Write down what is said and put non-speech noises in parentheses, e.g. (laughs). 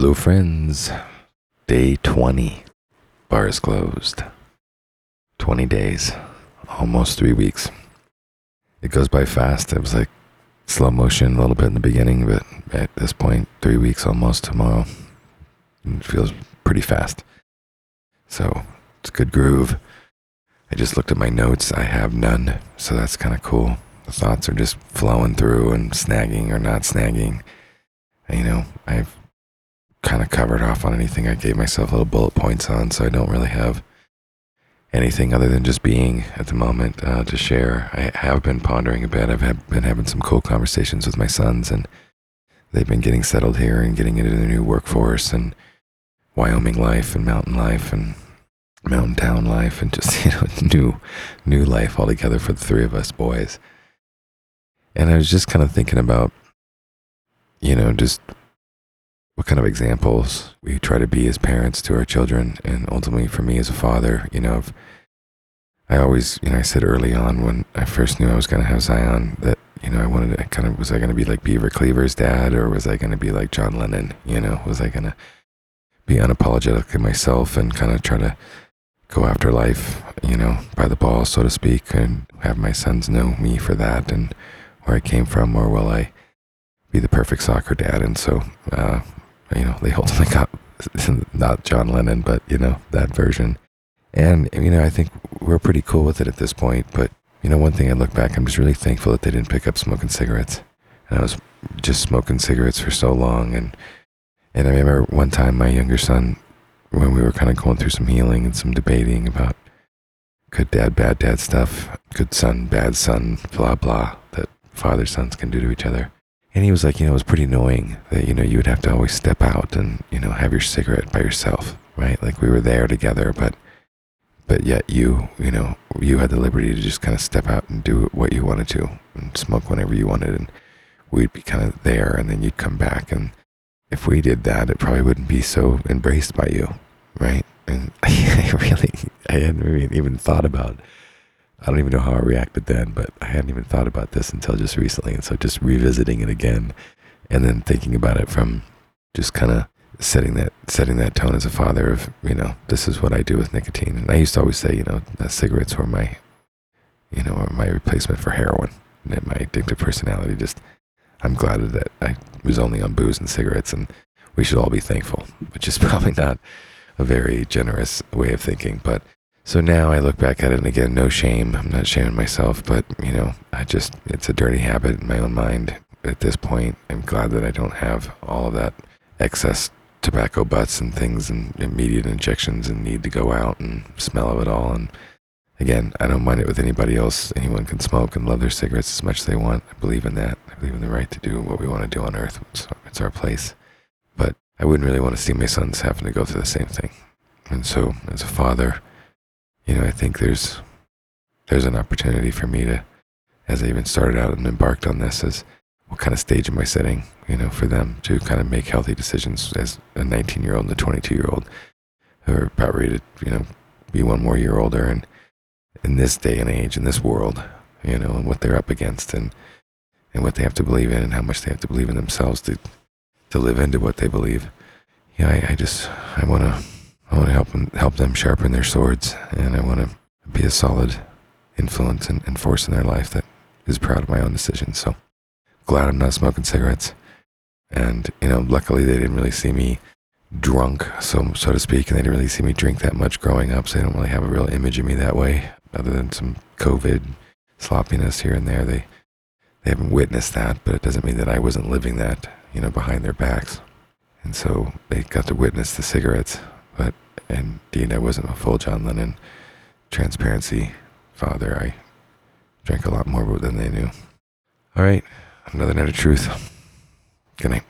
Hello, friends. Day 20. Bar is closed. 20 days. Almost three weeks. It goes by fast. It was like slow motion a little bit in the beginning, but at this point, three weeks almost tomorrow. It feels pretty fast. So it's a good groove. I just looked at my notes. I have none. So that's kind of cool. The thoughts are just flowing through and snagging or not snagging. You know, I've kind of covered off on anything I gave myself little bullet points on, so I don't really have anything other than just being at the moment uh, to share. I have been pondering a bit. I've had, been having some cool conversations with my sons, and they've been getting settled here and getting into the new workforce and Wyoming life and mountain life and mountain town life and just (laughs) you know new new life altogether for the three of us boys. And I was just kind of thinking about you know just what kind of examples we try to be as parents to our children and ultimately for me as a father you know i always you know i said early on when i first knew i was going to have zion that you know i wanted to kind of was i going to be like beaver cleaver's dad or was i going to be like john lennon you know? Was i going to be unapologetic to myself and kind of try to go after life you know by the ball so to speak and have my sons know me for that and where i came from or will i be the perfect soccer dad? And so uh, you know, they ultimately (laughs) got not John Lennon, but you know that version. And you know, I think we're pretty cool with it at this point. But you know, one thing I look back, I'm just really thankful that they didn't pick up smoking cigarettes. And I was just smoking cigarettes for so long, and and I remember one time my younger son, when we were kind of going through some healing and some debating about good dad, bad dad stuff, good son, bad son, blah blah, that father sons can do to each other. And he was like, you know, it was pretty annoying that, you know, you would have to always step out and, you know, have your cigarette by yourself, right? Like we were there together, but, but yet you, you know, you had the liberty to just kind of step out and do what you wanted to and smoke whenever you wanted. And we'd be kind of there and then you'd come back. And if we did that, it probably wouldn't be so embraced by you, right? And (laughs) I really, I hadn't even thought about I don't even know how I reacted then, but I hadn't even thought about this until just recently. And so just revisiting it again and then thinking about it from just kind of setting that setting that tone as a father of, you know, this is what I do with nicotine. And I used to always say, you know, cigarettes were my you know, my replacement for heroin. And my addictive personality just I'm glad that I was only on booze and cigarettes and we should all be thankful, which is (laughs) probably not a very generous way of thinking, but so now I look back at it and again, no shame. I'm not shaming myself, but you know, I just, it's a dirty habit in my own mind at this point. I'm glad that I don't have all of that excess tobacco butts and things and immediate injections and need to go out and smell of it all. And again, I don't mind it with anybody else. Anyone can smoke and love their cigarettes as much as they want. I believe in that. I believe in the right to do what we want to do on earth. It's, it's our place. But I wouldn't really want to see my sons having to go through the same thing. And so as a father, you know, I think there's there's an opportunity for me to, as I even started out and embarked on this, as what kind of stage am I setting, you know, for them to kind of make healthy decisions as a 19 year old and a 22 year old who are about ready to, you know, be one more year older and in this day and age, in this world, you know, and what they're up against and, and what they have to believe in and how much they have to believe in themselves to, to live into what they believe. Yeah, I, I just, I want to I want to help them, help them sharpen their swords, and I want to be a solid influence and, and force in their life that is proud of my own decisions. So glad I'm not smoking cigarettes. And, you know, luckily they didn't really see me drunk, so, so to speak, and they didn't really see me drink that much growing up. So they don't really have a real image of me that way, other than some COVID sloppiness here and there. They, they haven't witnessed that, but it doesn't mean that I wasn't living that, you know, behind their backs. And so they got to witness the cigarettes but indeed, I wasn't a full John Lennon transparency father. I drank a lot more than they knew. All right, another night of truth. Good night.